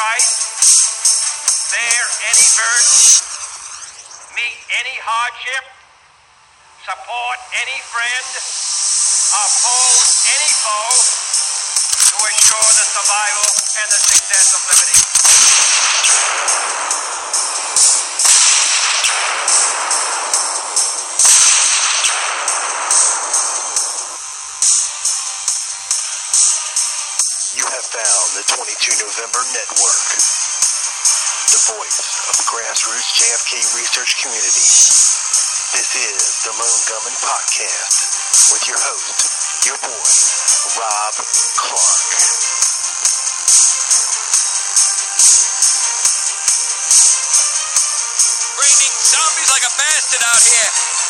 Price, bear any burden, meet any hardship, support any friend, oppose any foe to assure the survival and the success of liberty. Found the 22 November Network, the voice of the grassroots JFK research community. This is the Lone Gunman Podcast with your host, your boy, Rob Clark. Raining zombies like a bastard out here.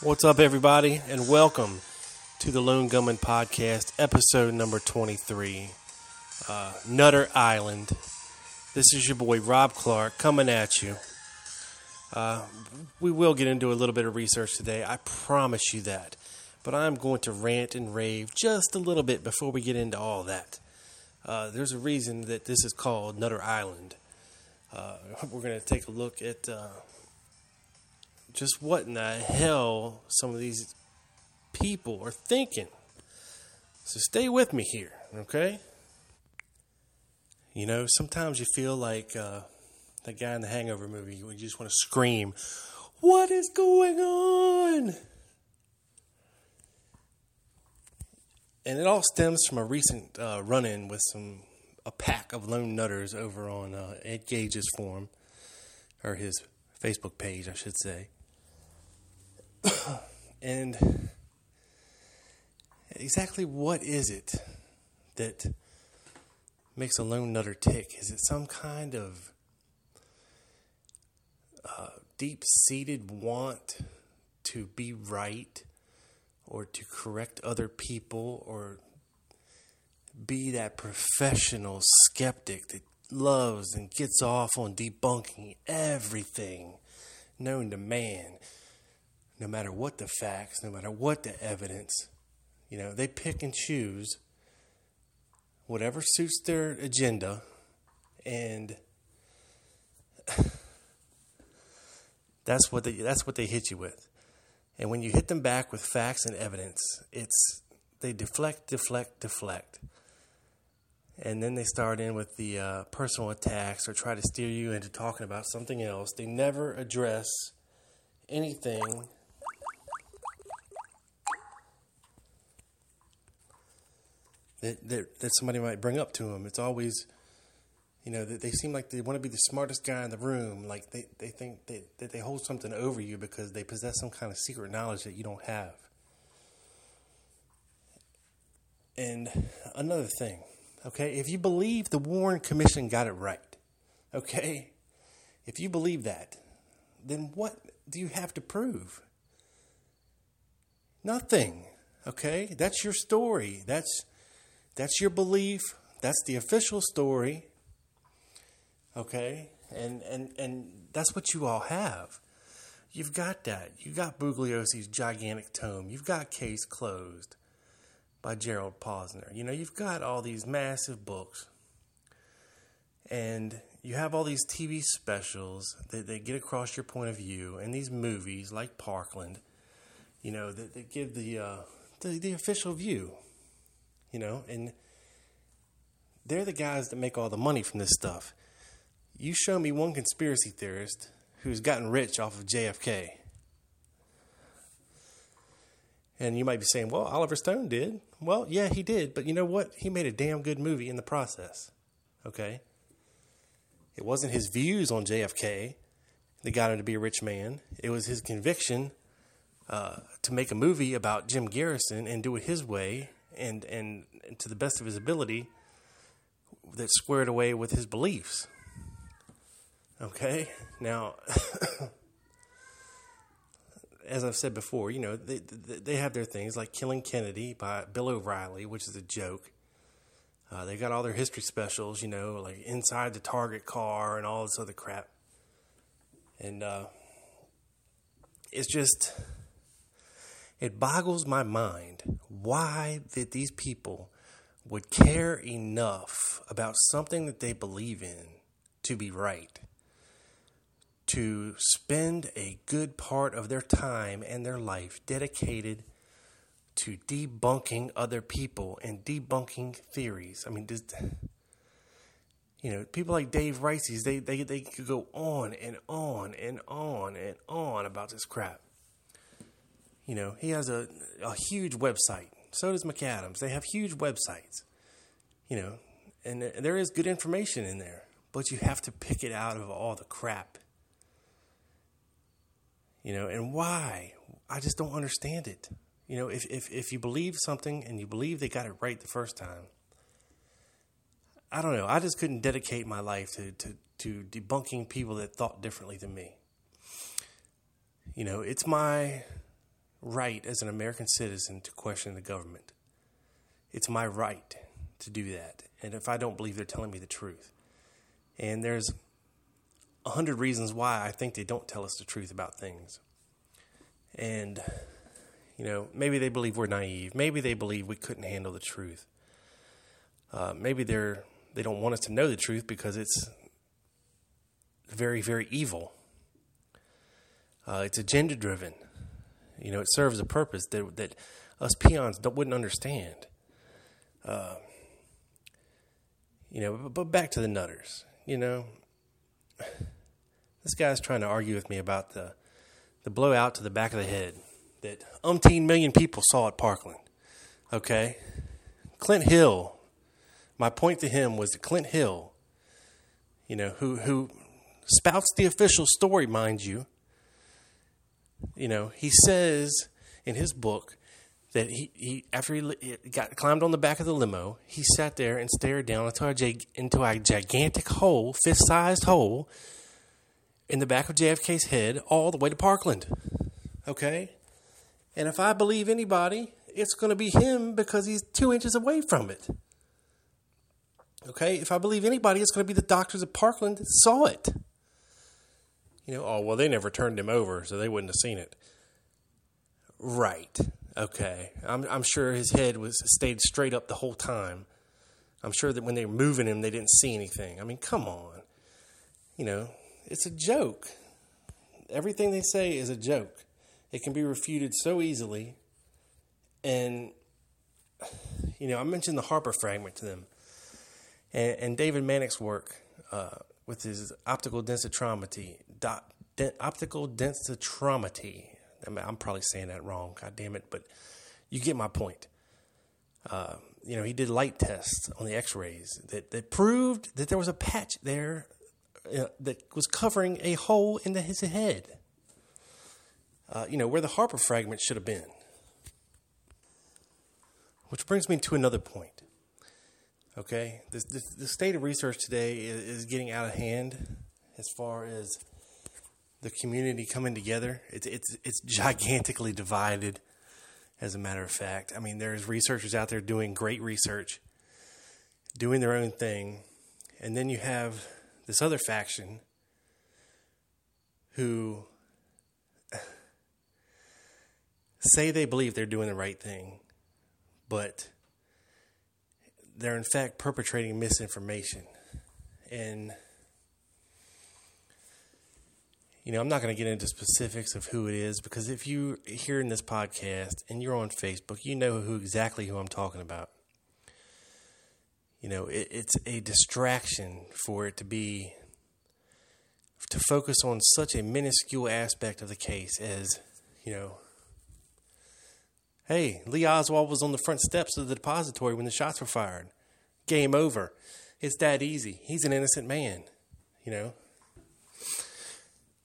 What's up, everybody, and welcome to the Lone Gunman Podcast, episode number 23, uh, Nutter Island. This is your boy Rob Clark coming at you. Uh, we will get into a little bit of research today, I promise you that. But I'm going to rant and rave just a little bit before we get into all that. Uh, there's a reason that this is called Nutter Island. Uh, we're going to take a look at uh, just what in the hell some of these people are thinking. So stay with me here, okay? You know, sometimes you feel like uh, that guy in the Hangover movie. You just want to scream, "What is going on?" And it all stems from a recent uh, run-in with some a pack of lone nutters over on uh, Ed Gage's forum or his Facebook page, I should say. and exactly what is it that makes a lone nutter tick? Is it some kind of uh, deep seated want to be right or to correct other people or be that professional skeptic that loves and gets off on debunking everything known to man? no matter what the facts, no matter what the evidence, you know, they pick and choose whatever suits their agenda and that's what they that's what they hit you with. And when you hit them back with facts and evidence, it's they deflect, deflect, deflect. And then they start in with the uh, personal attacks or try to steer you into talking about something else. They never address anything that, that that somebody might bring up to them. It's always, you know, they, seem like they want to be the smartest guy in the room. Like they, they think they, that they hold something over you because they possess some kind of secret knowledge that you don't have. And another thing, okay, if you believe the Warren Commission got it right, okay, if you believe that, then what do you have to prove? Nothing. Okay? That's your story. That's that's your belief. That's the official story. Okay? And and and that's what you all have. You've got that. You've got Bugliosi's gigantic tome. You've got Case Closed by Gerald Posner. You know, you've got all these massive books. And you have all these TV specials that, that get across your point of view, and these movies like Parkland, you know, that, that give the, uh, the the official view, you know, and they're the guys that make all the money from this stuff. You show me one conspiracy theorist who's gotten rich off of JFK. And you might be saying, well, Oliver Stone did. Well, yeah, he did. But you know what? He made a damn good movie in the process. Okay? It wasn't his views on JFK that got him to be a rich man, it was his conviction uh, to make a movie about Jim Garrison and do it his way and, and, and to the best of his ability that squared away with his beliefs. Okay? Now, as I've said before, you know, they, they have their things like Killing Kennedy by Bill O'Reilly, which is a joke. Uh, they got all their history specials, you know, like inside the Target car and all this other crap. And uh, it's just, it boggles my mind why that these people would care enough about something that they believe in to be right to spend a good part of their time and their life dedicated to debunking other people and debunking theories. I mean, just, you know, people like Dave Reitzes, they, they, they could go on and on and on and on about this crap. You know, he has a, a huge website. So does McAdams. They have huge websites, you know, and there is good information in there, but you have to pick it out of all the crap you know, and why? I just don't understand it. You know, if, if, if you believe something and you believe they got it right the first time, I don't know. I just couldn't dedicate my life to, to, to debunking people that thought differently than me. You know, it's my right as an American citizen to question the government. It's my right to do that. And if I don't believe they're telling me the truth. And there's a hundred reasons why I think they don't tell us the truth about things. And, you know, maybe they believe we're naive. Maybe they believe we couldn't handle the truth. Uh, maybe they're they don't want us to know the truth because it's very very evil. Uh, it's agenda driven. You know, it serves a purpose that that us peons wouldn't understand. Uh, you know, but back to the nutters. You know, this guy's trying to argue with me about the the blowout to the back of the head that umpteen million people saw at Parkland. Okay, Clint Hill. My point to him was that Clint Hill, you know, who who spouts the official story, mind you. You know, he says in his book that he, he after he got climbed on the back of the limo, he sat there and stared down into a, into a gigantic hole, fist-sized hole, in the back of JFK's head all the way to Parkland. Okay? And if I believe anybody, it's going to be him because he's two inches away from it. Okay? If I believe anybody, it's going to be the doctors at Parkland that saw it. You know, oh, well, they never turned him over, so they wouldn't have seen it. Right. Okay. I'm, I'm sure his head was stayed straight up the whole time. I'm sure that when they were moving him, they didn't see anything. I mean, come on. You know, it's a joke. Everything they say is a joke. It can be refuted so easily. And, you know, I mentioned the Harper fragment to them. And, and David Mantik's work uh, with his optical densitometry, dot, de, optical densitometry. I mean, I'm probably saying that wrong, god damn it, but you get my point. Uh, you know, he did light tests on the x rays that, that proved that there was a patch there uh, that was covering a hole into his head. Uh, you know, where the Harper fragment should have been. Which brings me to another point. Okay, the, the, the state of research today is, is, getting out of hand as far as the community coming together. It's it's it's gigantically divided. As a matter of fact, I mean, there's researchers out there doing great research, doing their own thing, and then you have this other faction who say they believe they're doing the right thing, but they're in fact perpetrating misinformation. And, you know, I'm not going to get into specifics of who it is because if you hear in this podcast and you're on Facebook, you know who exactly who I'm talking about. You know, it, it's a distraction for it to be to focus on such a minuscule aspect of the case as, you know, hey, Lee Oswald was on the front steps of the depository when the shots were fired. Game over. It's that easy. He's an innocent man, you know.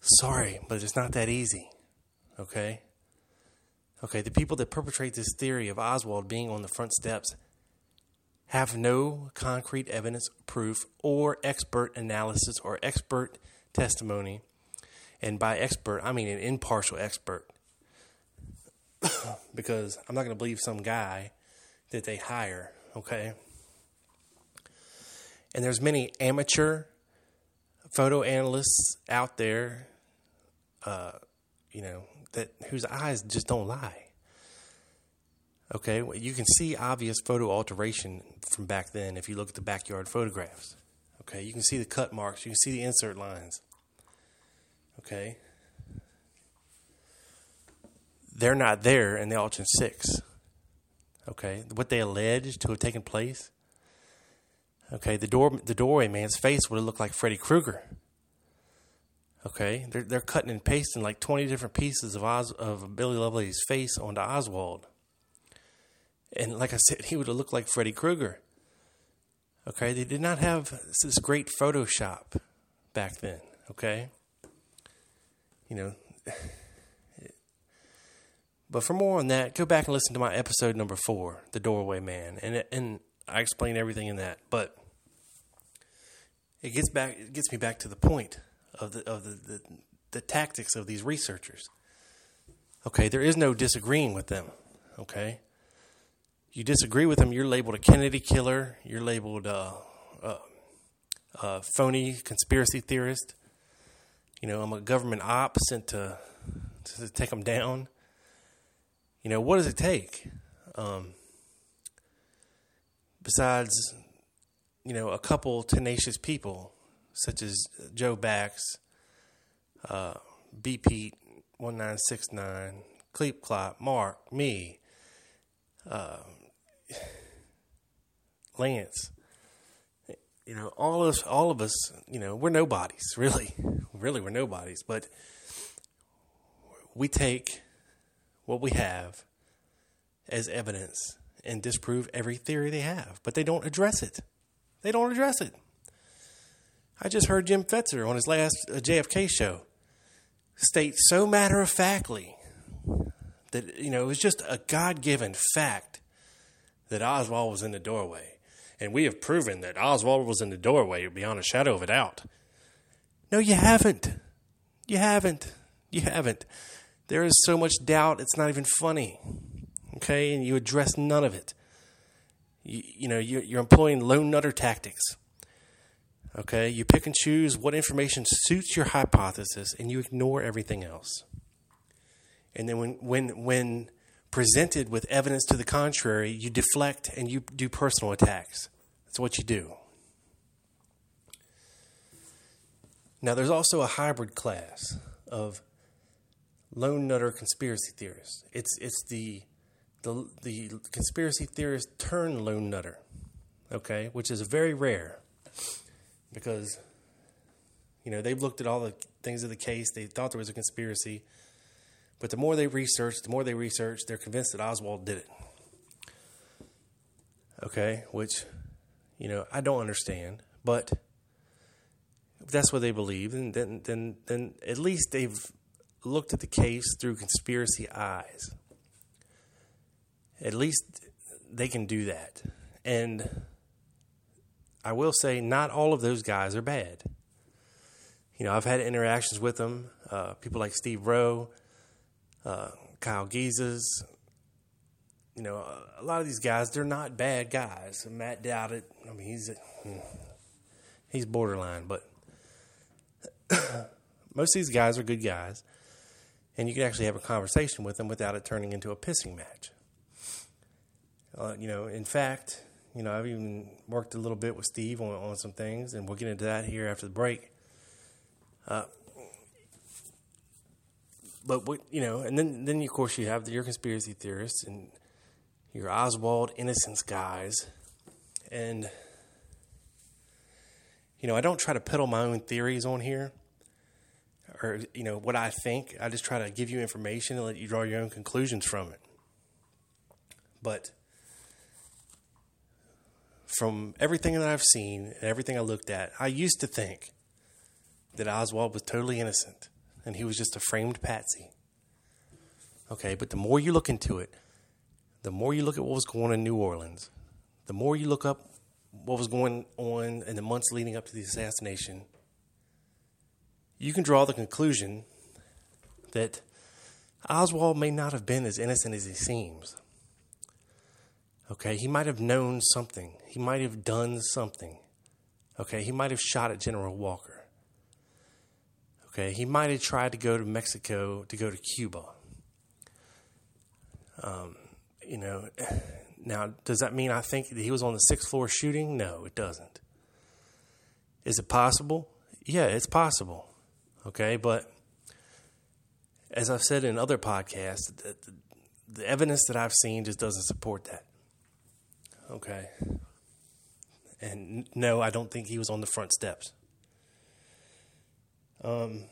Sorry, but it's not that easy. Okay? Okay, the people that perpetrate this theory of Oswald being on the front steps have no concrete evidence, proof, or expert analysis or expert testimony. And by expert, I mean an impartial expert. because I'm not going to believe some guy that they hire, okay? And there's many amateur photo analysts out there, uh, you know, that whose eyes just don't lie. Okay, you can see obvious photo alteration from back then if you look at the backyard photographs. Okay, you can see the cut marks, you can see the insert lines. Okay, they're not there in the Altgens 6. Okay, what they allege to have taken place. Okay, the door the doorway man's face would have looked like Freddy Krueger. Okay, they're they're cutting and pasting like twenty different pieces of of Billy Lovelady's face onto Oswald, and like I said, he would have looked like Freddy Krueger. Okay, they did not have this great Photoshop back then. Okay, you know. But for more on that, go back and listen to my episode number four, "The Doorway Man," and and I explain everything in that. But it gets back, it gets me back to the point of the of the, the, the tactics of these researchers. Okay, there is no disagreeing with them. Okay, you disagree with them, you're labeled a Kennedy killer. You're labeled a, a, a phony conspiracy theorist. You know, I'm a government op sent to to take them down. You know, what does it take? Um, besides, you know, a couple tenacious people such as Joe Bax, uh, B Pete, 1969, Cleep Clop, Mark, me, uh, Lance. You know, all of us, all of us, you know, we're nobodies, really. Really, we're nobodies. But we take what we have as evidence and disprove every theory they have, but they don't address it. They don't address it. I just heard Jim Fetzer on his last uh, JFK show state so matter of factly that you know it was just a God given fact that Oswald was in the doorway, and we have proven that Oswald was in the doorway beyond a shadow of a doubt. No, you haven't. You haven't. You haven't. There is so much doubt; it's not even funny. Okay, and you address none of it. You, you know, you're, you're employing lone nutter tactics. Okay, you pick and choose what information suits your hypothesis, and you ignore everything else. And then when when when presented with evidence to the contrary, you deflect and you do personal attacks. That's what you do. Now, there's also a hybrid class of lone nutter conspiracy theorists. It's it's the the the conspiracy theorist turned lone nutter, okay, which is very rare because you know they've looked at all the things of the case. They thought there was a conspiracy, but the more they research, the more they research, they're convinced that Oswald did it. Okay, which you know I don't understand, but if that's what they believe, then then then, then at least they've looked at the case through conspiracy eyes. At least they can do that, and I will say not all of those guys are bad. You know, I've had interactions with them. uh, people like Steve Rowe, uh, Kyle Giesers. You know, a, a lot of these guys, they're not bad guys. Matt Dowdett, I mean, he's hmm, he's borderline, but most of these guys are good guys, and you can actually have a conversation with them without it turning into a pissing match. Uh, you know, in fact, you know, I've even worked a little bit with Steve on, on some things, and we'll get into that here after the break. Uh, but what you know, and then then of course you have your conspiracy theorists and your Oswald innocence guys, and you know I don't try to peddle my own theories on here, or you know what I think. I just try to give you information and let you draw your own conclusions from it. But from everything that I've seen and everything I looked at, I used to think that Oswald was totally innocent and he was just a framed patsy. Okay, but the more you look into it, the more you look at what was going on in New Orleans, the more you look up what was going on in the months leading up to the assassination, you can draw the conclusion that Oswald may not have been as innocent as he seems. Okay, he might have known something. He might have done something. Okay, he might have shot at General Walker. Okay, he might have tried to go to Mexico to go to Cuba. Um, you know, now does that mean I think that he was on the sixth floor shooting? No, it doesn't. Is it possible? Yeah, it's possible. Okay, but as I've said in other podcasts, the, the evidence that I've seen just doesn't support that. Okay. And no, I don't think he was on the front steps. Um,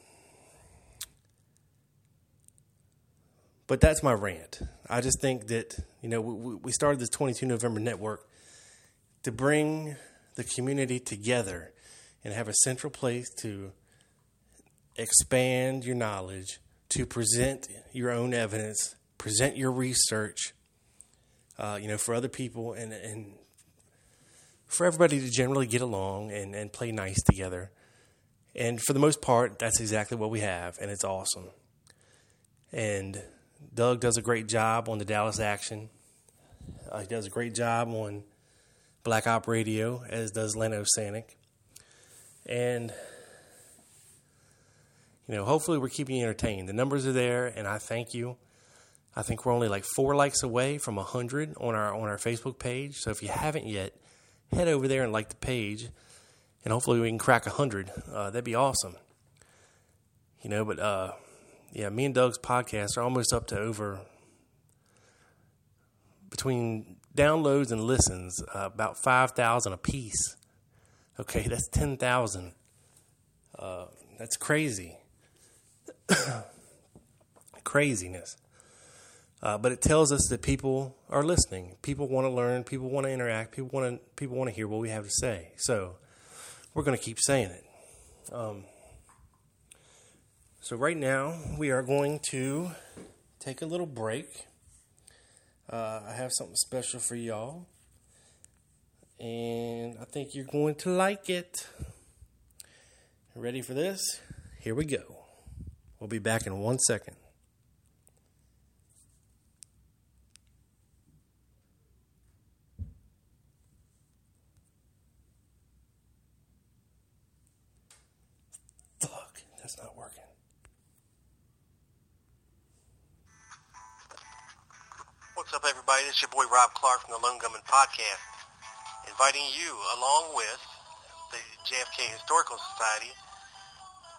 but that's my rant. I just think that, you know, we, we started this 22 November network to bring the community together and have a central place to expand your knowledge, to present your own evidence, present your research, uh, you know, for other people and, and for everybody to generally get along and, and play nice together. And for the most part, that's exactly what we have, and it's awesome. And Doug does a great job on the Dallas action. Uh, he does a great job on Black Op Radio, as does Len Osanic. And, you know, hopefully we're keeping you entertained. The numbers are there, and I thank you. I think we're only like four likes away from hundred on our on our Facebook page. So if you haven't yet, head over there and like the page, and hopefully we can crack hundred. Uh, that'd be awesome. You know, but uh, yeah, me and Doug's podcast are almost up to over between downloads and listens uh, about five thousand a piece. Okay, that's ten thousand. Uh, that's crazy. Craziness. Uh, but it tells us that people are listening. People want to learn. People want to interact. People want to people want to hear what we have to say. So we're going to keep saying it. Um, so right now we are going to take a little break. Uh, I have something special for y'all, and I think you're going to like it. Ready for this? Here we go. We'll be back in one second. What's up, everybody? This is your boy Rob Clark from the Lone Gunman Podcast, inviting you, along with the JFK Historical Society,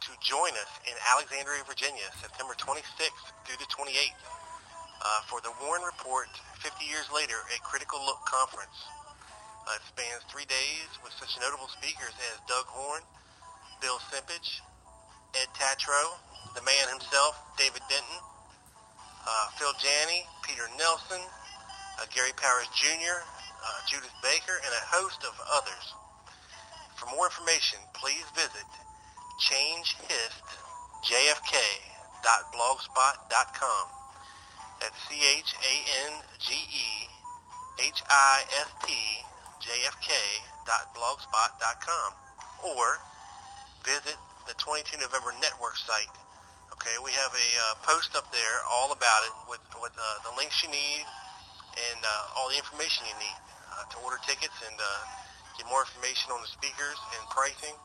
to join us in Alexandria, Virginia, September 26th through the 28th, uh, for the Warren Report 50 Years Later, a Critical Look Conference. Uh, it spans three days with such notable speakers as Doug Horne, Bill Simpich, Ed Tatro, the man himself, David Denton, uh, Phil Janney, Peter Nelson, uh, Gary Powers Jr., uh, Judyth Baker, and a host of others. For more information, please visit changehistjfk.blogspot.com. That's C-H-A-N-G-E-H-I-S-T J-F-K dot or visit the 22 November Network site Okay, we have a uh, post up there all about it with with uh, the links you need and uh, all the information you need uh, to order tickets and uh, get more information on the speakers and pricing.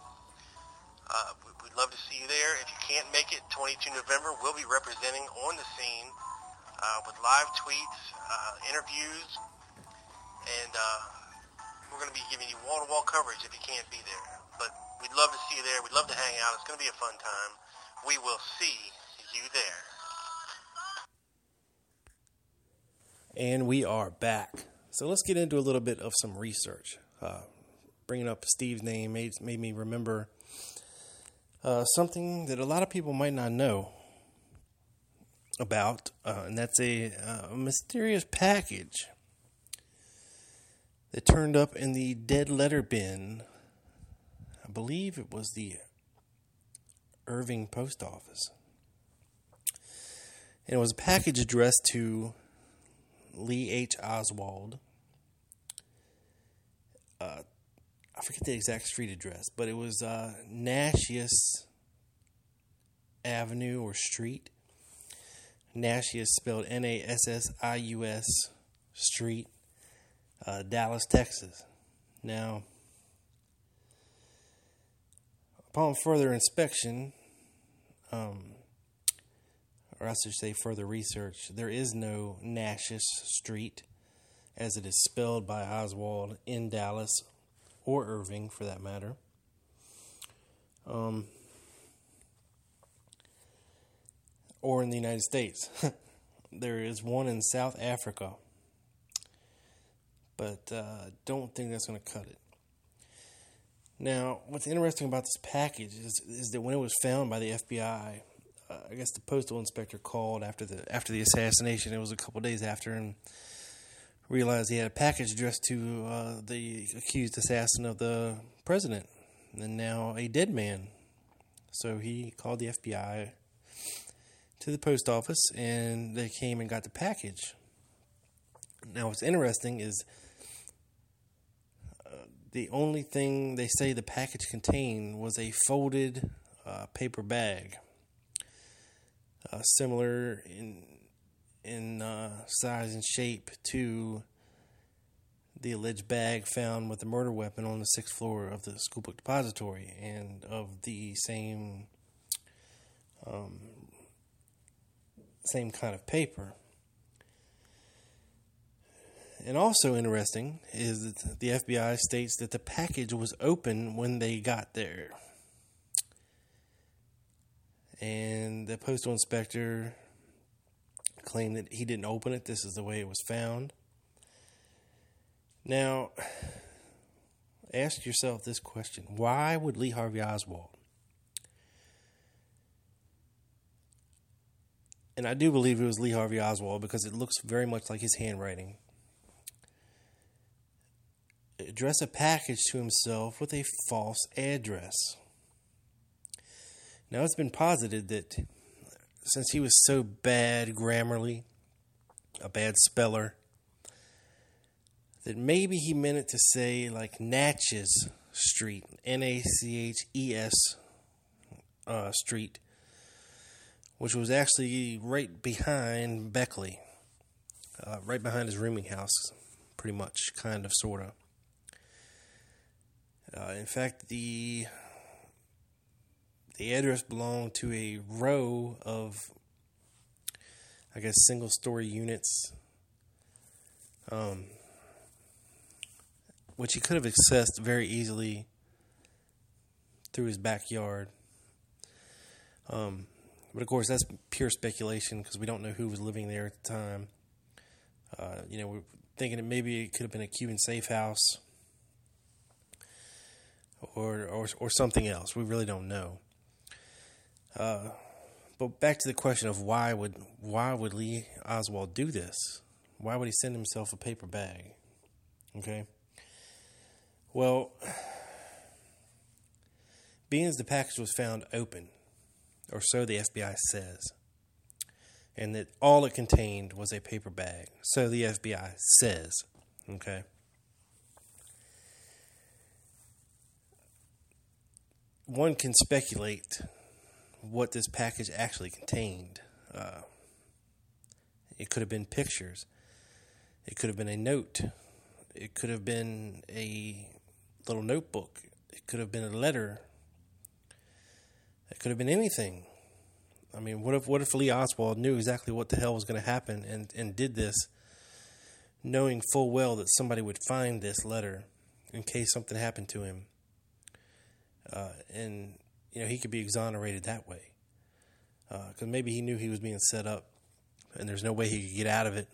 Uh, we- we'd love to see you there. If you can't make it, 22 November, we'll be representing on the scene uh, with live tweets, uh, interviews, and uh, we're going to be giving you wall-to-wall coverage if you can't be there. But we'd love to see you there. We'd love to hang out. It's going to be a fun time. We will see you there. And we are back. So let's get into a little bit of some research. Uh, bringing up Steve's name made, made me remember uh, something that a lot of people might not know about, uh, and that's a, uh, mysterious package that turned up in the dead letter bin. I believe it was the Irving Post Office. And it was a package addressed to Lee H. Oswald. Uh, I forget the exact street address, but it was uh, Nashius Avenue or Street. Nashius spelled N A S S I U S Street, uh, Dallas, Texas. Now, upon further inspection, um, or I should say further research, there is no Nashius Street as it is spelled by Oswald in Dallas or Irving for that matter. Um, or in the United States. there is one in South Africa, but uh, don't think that's going to cut it. Now, what's interesting about this package is, is that when it was found by the FBI, uh, I guess the postal inspector called after the after the assassination. It was a couple days after, and realized he had a package addressed to uh, the accused assassin of the president, and now a dead man. So he called the FBI to the post office, and they came and got the package. Now, what's interesting is the only thing they say the package contained was a folded uh, paper bag, uh, similar in in uh, size and shape to the alleged bag found with the murder weapon on the sixth floor of the school book depository, and of the same um, same kind of paper. And also interesting is that the FBI states that the package was open when they got there. And the postal inspector claimed that he didn't open it. This is the way it was found. Now, ask yourself this question why would Lee Harvey Oswald? And I do believe it was Lee Harvey Oswald because it looks very much like his handwriting. Address a package to himself with a false address. Now, it's been posited that since he was so bad grammarly, a bad speller, that maybe he meant it to say like Natchez Street, N A C H E S uh, Street, which was actually right behind Beckley, uh, right behind his rooming house, pretty much, kind of, sort of. Uh, in fact, the the address belonged to a row of, I guess, single story units, um, which he could have accessed very easily through his backyard. Um, but of course, that's pure speculation because we don't know who was living there at the time. Uh, you know, we're thinking that maybe it could have been a Cuban safe house or, or, or something else. We really don't know. Uh, but back to the question of why would why would Lee Oswald do this? Why would he send himself a paper bag? Okay. Well, being as the package was found open, or so the FBI says, and that all it contained was a paper bag, so the FBI says. Okay. One can speculate what this package actually contained. Uh, it could have been pictures. It could have been a note. It could have been a little notebook. It could have been a letter. It could have been anything. I mean, what if what if Lee Oswald knew exactly what the hell was going to happen and, and did this, knowing full well that somebody would find this letter in case something happened to him, uh, and you know he could be exonerated that way, because uh, maybe he knew he was being set up, and there's no way he could get out of it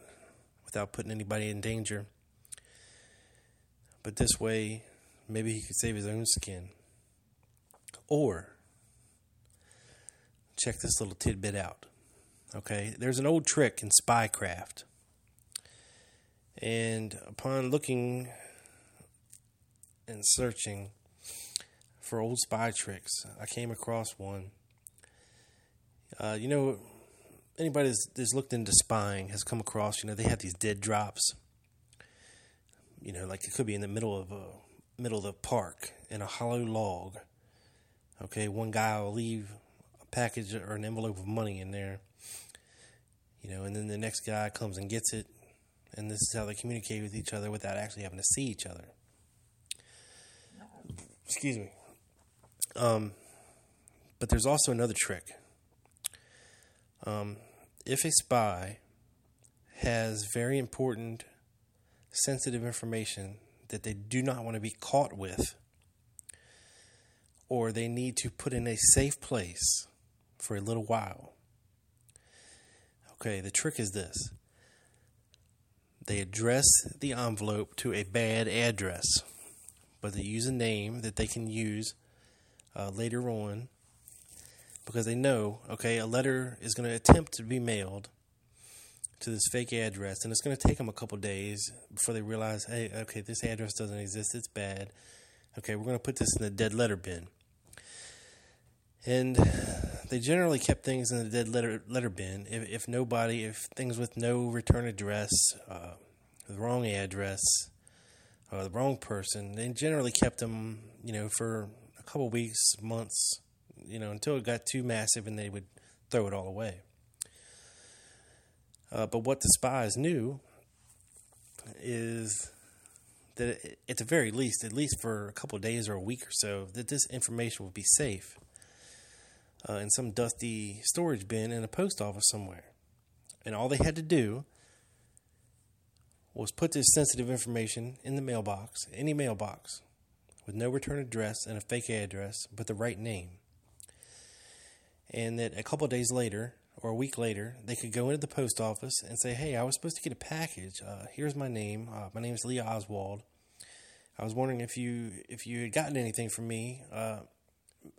without putting anybody in danger. But this way, maybe he could save his own skin, or check this little tidbit out. Okay, there's an old trick in spycraft. And upon looking and searching for old spy tricks, I came across one. Uh, you know, anybody that's, that's looked into spying has come across, you know, they have these dead drops. You know, like it could be in the middle of a middle of the park in a hollow log. Okay, one guy will leave a package or an envelope of money in there. You know, and then the next guy comes and gets it, and this is how they communicate with each other without actually having to see each other. Excuse me. Um, but there's also another trick. Um, if a spy has very important, sensitive information that they do not want to be caught with, or they need to put in a safe place, for a little while. Okay, the trick is this they address the envelope to a bad address, but they use a name that they can use uh, later on because they know, okay, a letter is going to attempt to be mailed to this fake address, and it's going to take them a couple days before they realize, hey, okay, this address doesn't exist, it's bad. Okay, we're going to put this in the dead letter bin. And they generally kept things in the dead letter letter bin. If, if nobody, if things with no return address, uh, the wrong address, or the wrong person, they generally kept them, you know, for a couple weeks, months, you know, until it got too massive and they would throw it all away. Uh, but what the spies knew is that at the very least, at least for a couple days or a week or so, that this information would be safe uh, in some dusty storage bin in a post office somewhere. And all they had to do was put this sensitive information in the mailbox, any mailbox, with no return address and a fake address, but the right name. And that a couple days later, or a week later, they could go into the post office and say, "Hey, I was supposed to get a package. Uh, here's my name. Uh, my name is Lee Oswald. I was wondering if you if you had gotten anything from me. Uh,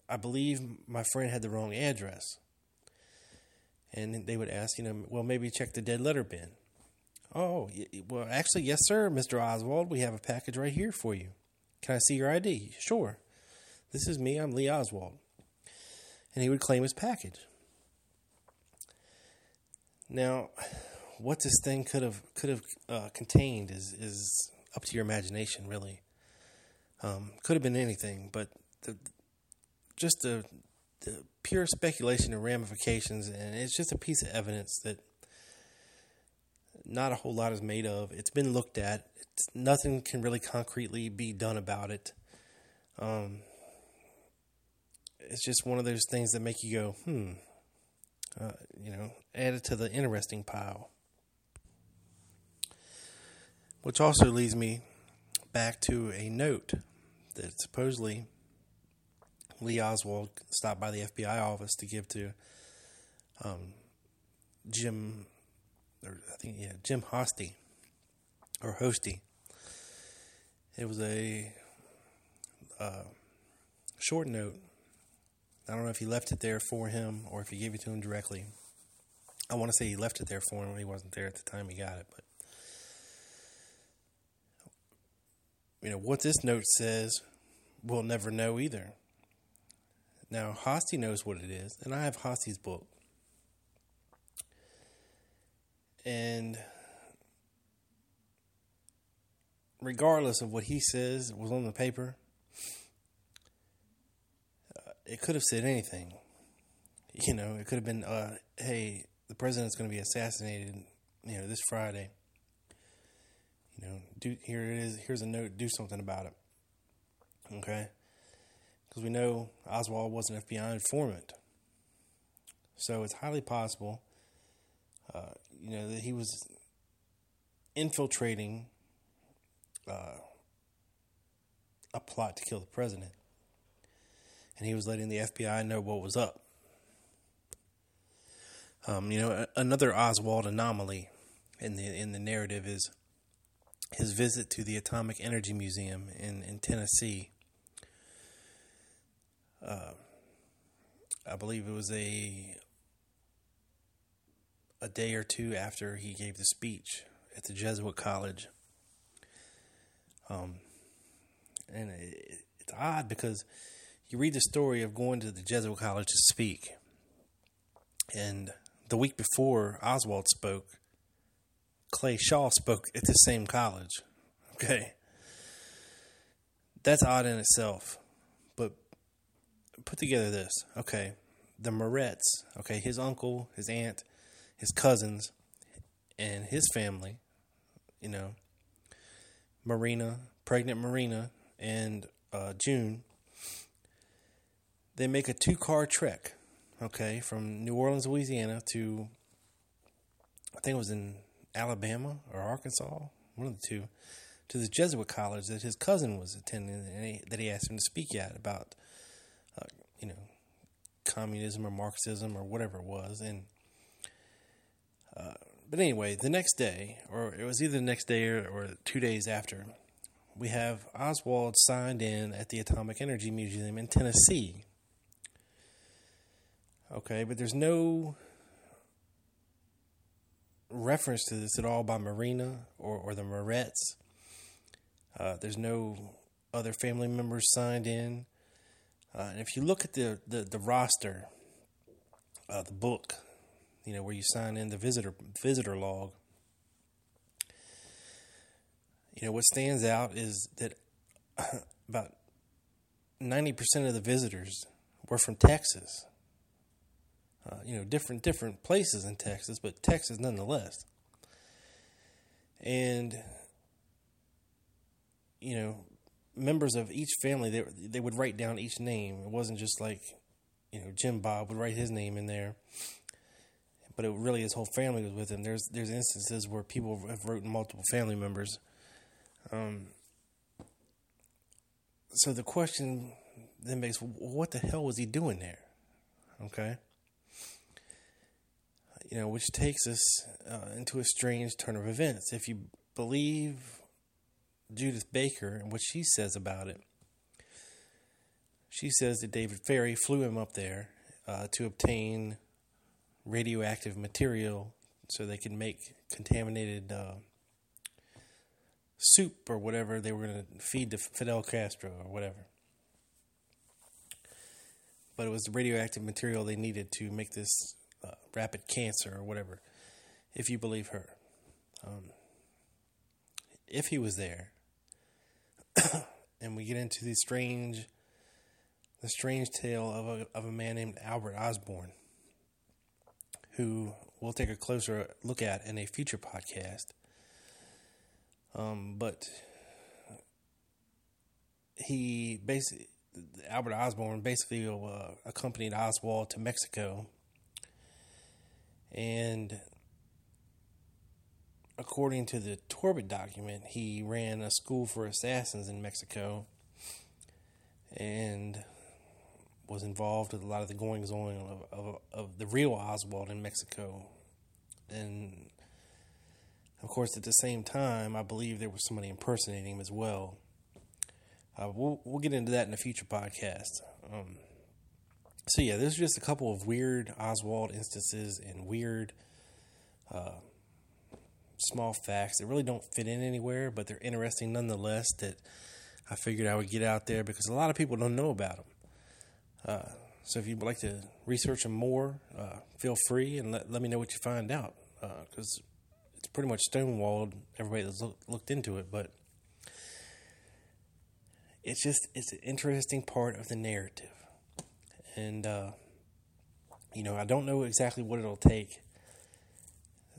I believe my friend had the wrong address. And they would ask, you know, well, maybe check the dead letter bin. Oh, well, actually, yes, sir, Mr. Oswald. We have a package right here for you. Can I see your ID? Sure. This is me. I'm Lee Oswald. And he would claim his package. Now, what this thing could have could have uh, contained is is up to your imagination, really. Um, could have been anything, but the just the, the pure speculation and ramifications, and it's just a piece of evidence that not a whole lot is made of. It's been looked at. It's, nothing can really concretely be done about it. Um, it's just one of those things that make you go, hmm. Uh, you know, add it to the interesting pile. Which also leads me back to a note that supposedly Lee Oswald stopped by the FBI office to give to um, Jim, or I think yeah, Jim Hosty or Hosty. It was a uh, short note. I don't know if he left it there for him or if he gave it to him directly. I want to say he left it there for him. He wasn't there at the time he got it, but you know what this note says, we'll never know either. Now, Hosty knows what it is, and I have Hosty's book. And regardless of what he says was on the paper, uh, it could have said anything. You know, it could have been, uh, hey, the president's going to be assassinated, you know, this Friday. You know, do here it is. Here's a note. Do something about it. Okay, because we know Oswald was an FBI informant, so it's highly possible, uh, you know, that he was infiltrating uh, a plot to kill the president, and he was letting the FBI know what was up. Um, you know, another Oswald anomaly in the in the narrative is his visit to the Atomic Energy Museum in in Tennessee. Uh, I believe it was a a day or two after he gave the speech at the Jesuit College. Um, and it, it's odd because you read the story of going to the Jesuit College to speak, and the week before Oswald spoke, Clay Shaw spoke at the same college. Okay. That's odd in itself. But put together this. Okay. The Murrets, okay, his uncle, his aunt, his cousins, and his family, you know, Marina, pregnant Marina, and uh, June, they make a two car trek, okay, from New Orleans, Louisiana to, I think it was in Alabama or Arkansas, one of the two, to the Jesuit college that his cousin was attending, and he, that he asked him to speak at about, uh, you know, communism or Marxism or whatever it was, and. But anyway, the next day, or it was either the next day or, or two days after, we have Oswald signed in at the Atomic Energy Museum in Tennessee. Okay, but there's no reference to this at all by Marina or, or the Murrets. Uh, there's no other family members signed in. Uh, and if you look at the, the, the roster, uh, the book, you know, where you sign in the visitor visitor log, you know, what stands out is that about 90% of the visitors were from Texas. Uh, you know, different different places in Texas, but Texas nonetheless. And you know, members of each family they they would write down each name. It wasn't just like you know Jim Bob would write his name in there, but it really his whole family was with him. There's there's instances where people have written multiple family members. Um, so the question then makes, what the hell was he doing there? Okay. You know, which takes us uh, into a strange turn of events. If you believe Judyth Baker and what she says about it, she says that David Ferrie flew him up there uh, to obtain radioactive material so they could make contaminated uh, soup or whatever they were going to feed to Fidel Castro or whatever. But it was the radioactive material they needed to make this uh, rapid cancer or whatever, if you believe her. Um, if he was there, and we get into the strange, the strange tale of a of a man named Albert Osborne, who we'll take a closer look at in a future podcast. Um, but he basically Albert Osborne basically uh, accompanied Oswald to Mexico, and according to the Torbitt document, he ran a school for assassins in Mexico, and was involved with a lot of the goings on of, of, of the real Oswald in Mexico, and of course, at the same time, I believe there was somebody impersonating him as well. Uh, we'll we'll get into that in a future podcast. Um, so yeah, there's just a couple of weird Oswald instances and weird uh, small facts that really don't fit in anywhere, but they're interesting nonetheless. That I figured I would get out there because a lot of people don't know about them. Uh, so if you'd like to research them more, uh, feel free and let, let me know what you find out because it's pretty much stonewalled everybody that's look, looked into it, but it's just it's an interesting part of the narrative, and uh, you know, I don't know exactly what it'll take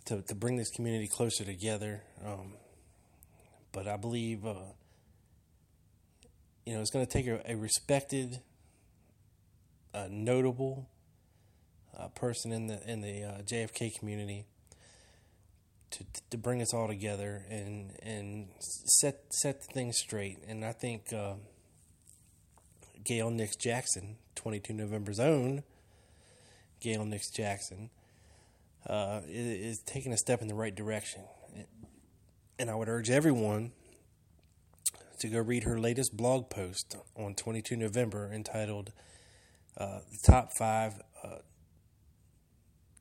to to bring this community closer together. Um, but I believe, uh, you know, it's going to take a, a respected, uh, notable uh, person in the in the uh, JFK community to to bring us all together and and set set things straight. And I think uh, Gail Nix Jackson, twenty two November's own Gail Nix Jackson, uh, is, is taking a step in the right direction. And I would urge everyone to go read her latest blog post on 22 November entitled uh, The Top Five uh,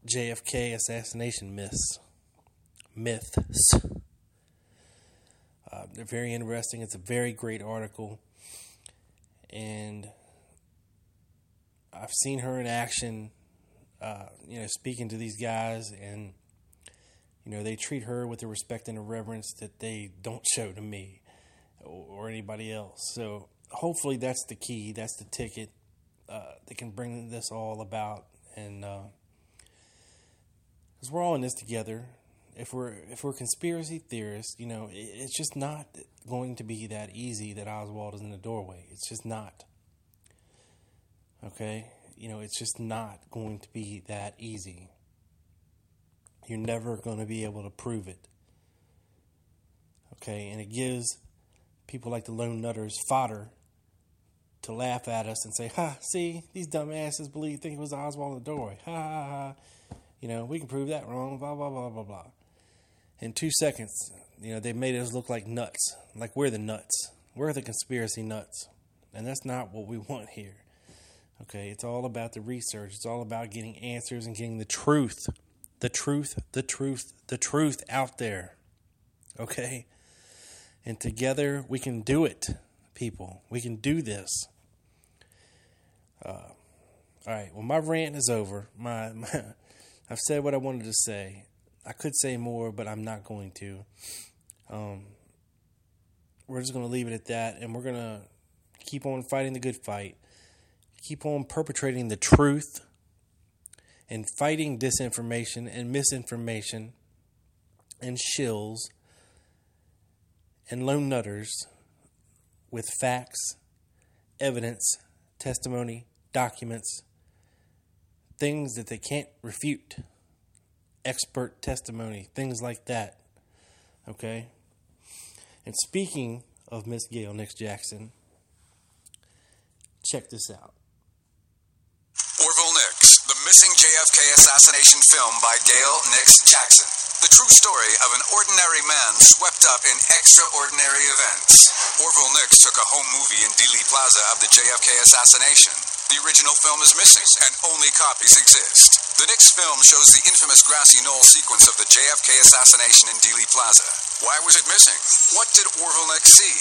JFK Assassination Myths. Myths. Uh, they're very interesting. It's a very great article. And I've seen her in action, uh, you know, speaking to these guys, and you know they treat her with the respect and the reverence that they don't show to me or, or anybody else. So hopefully that's the key. That's the ticket uh, that can bring this all about, and because we're all in this together. If we're if we're conspiracy theorists, you know, it, it's just not going to be that easy that Oswald is in the doorway. It's just not. Okay, you know, it's just not going to be that easy. You're never going to be able to prove it. Okay, and it gives people like the lone nutters fodder to laugh at us and say, "Ha, see, these dumbasses believe think it was Oswald the doorway. Ha ha ha." You know, we can prove that wrong. Blah blah blah blah blah. In two seconds, you know, they made us look like nuts, like we're the nuts. We're the conspiracy nuts, and that's not what we want here. Okay, it's all about the research. It's all about getting answers and getting the truth the truth, the truth, the truth out there. Okay? And together we can do it, people. We can do this. Uh, all right. Well, my rant is over. My, my, I've said what I wanted to say. I could say more, but I'm not going to. Um, we're just going to leave it at that, and we're going to keep on fighting the good fight. Keep on perpetrating the truth and fighting disinformation and misinformation and shills and lone nutters with facts, evidence, testimony, documents, things that they can't refute, expert testimony, things like that. Okay? And speaking of Miss Gail Nix Jackson, check this out. Orville Nix, the missing JFK assassination film by Gail Nix Jackson. The true story of an ordinary man swept up in extraordinary events. Orville Nix took a home movie in Dealey Plaza of the JFK assassination. The original film is missing, and only copies exist. The Nix film shows the infamous grassy knoll sequence of the JFK assassination in Dealey Plaza. Why was it missing? What did Orville Nix see?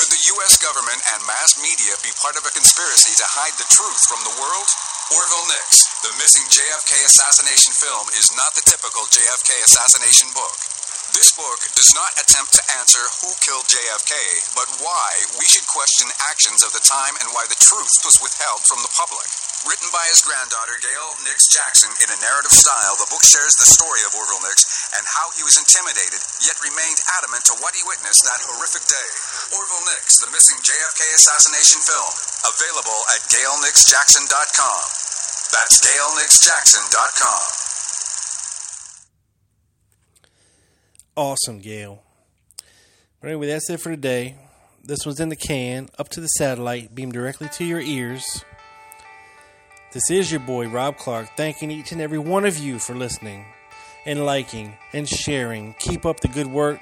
Could the U.S. government and mass media be part of a conspiracy to hide the truth from the world? Orville Nix, the missing JFK assassination film, is not the typical JFK assassination book. This book does not attempt to answer who killed JFK, but why we should question actions of the time and why the truth was withheld from the public. Written by his granddaughter, Gail Nix Jackson, in a narrative style, the book shares the story of Orville Nix and how he was intimidated, yet remained adamant to what he witnessed that horrific day. Orville Nix, the missing JFK assassination film, available at GailNixJackson.com. That's GailNixJackson.com. Awesome, Gail. But anyway, that's it for today. This was in the can, up to the satellite, beamed directly to your ears. This is your boy, Rob Clark, thanking each and every one of you for listening and liking and sharing. Keep up the good work.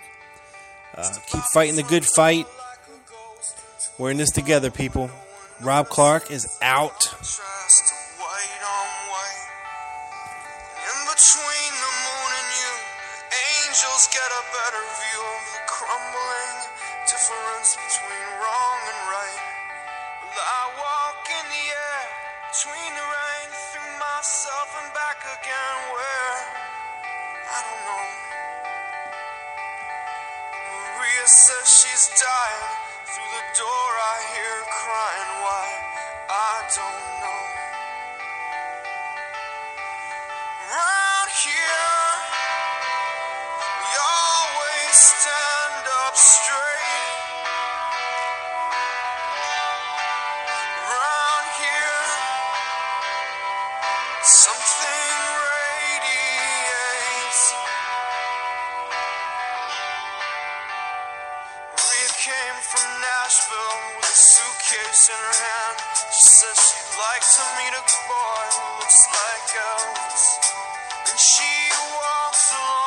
Uh, keep fighting the good fight. We're in this together, people. Rob Clark is out. says she's dying. Through the door, I hear her crying. Why? I don't know. Round here, we always stand up straight. Round here, something. A suitcase in her hand. She says she'd like to meet a boy who looks like Elvis. And she walks along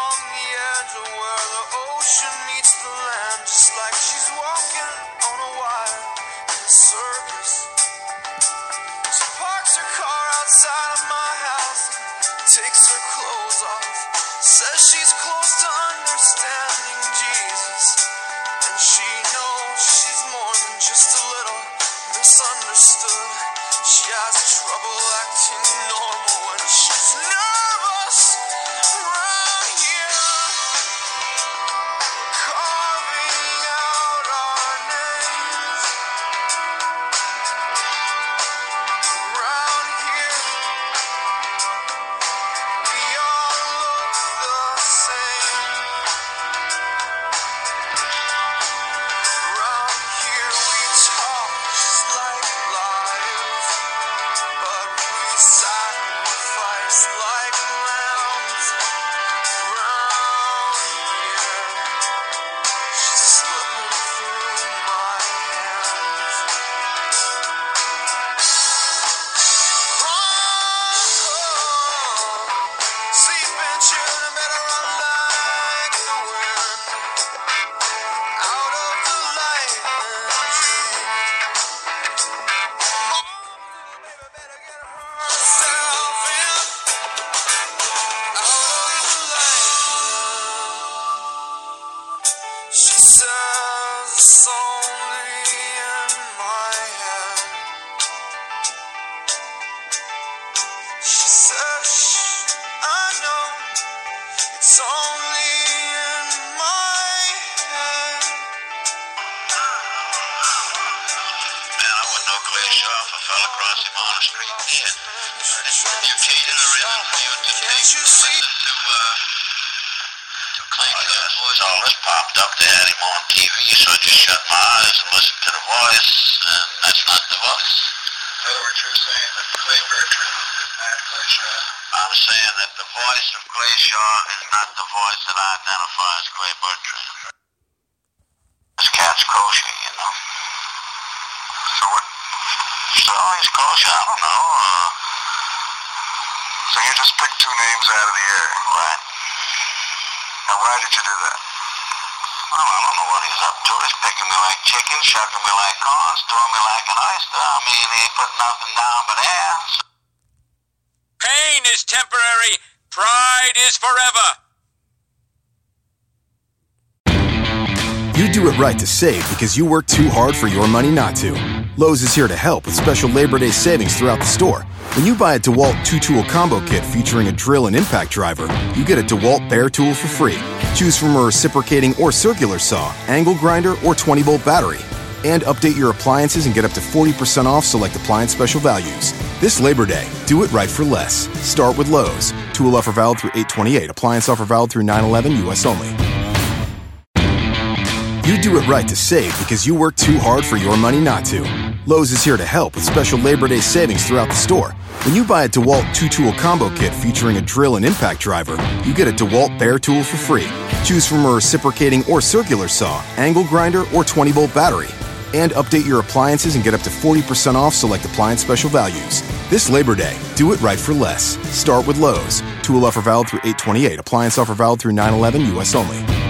voice of Clay Shaw is not the voice that I identify as Clay Bertrand. This cat's kosher, you know. So what? So he's kosher. I don't know. Uh, so you just picked two names out of the air, right? Now why did you do that? Well, I don't know what he's up to. He's picking me like chicken, shucking me like corn, storing me like an oyster. I mean, he ain't put nothing down but air. Pain is temporary, pride is forever. You do it right to save because you work too hard for your money not to. Lowe's is here to help with special Labor Day savings throughout the store. When you buy a DeWalt two tool combo kit featuring a drill and impact driver, you get a DeWalt bare tool for free. Choose from a reciprocating or circular saw, angle grinder, or 20 volt battery. And update your appliances and get up to 40% off select appliance special values. This Labor Day, do it right for less. Start with Lowe's. Tool offer valid through 828. Appliance offer valid through 911 US only. You do it right to save because you work too hard for your money not to. Lowe's is here to help with special Labor Day savings throughout the store. When you buy a DeWalt two tool combo kit featuring a drill and impact driver, you get a DeWalt bare tool for free. Choose from a reciprocating or circular saw, angle grinder, or 20 volt battery. And update your appliances and get up to 40% off select appliance special values. This Labor Day, do it right for less. Start with Lowe's. Tool offer valid through 828. Appliance offer valid through 911 US only.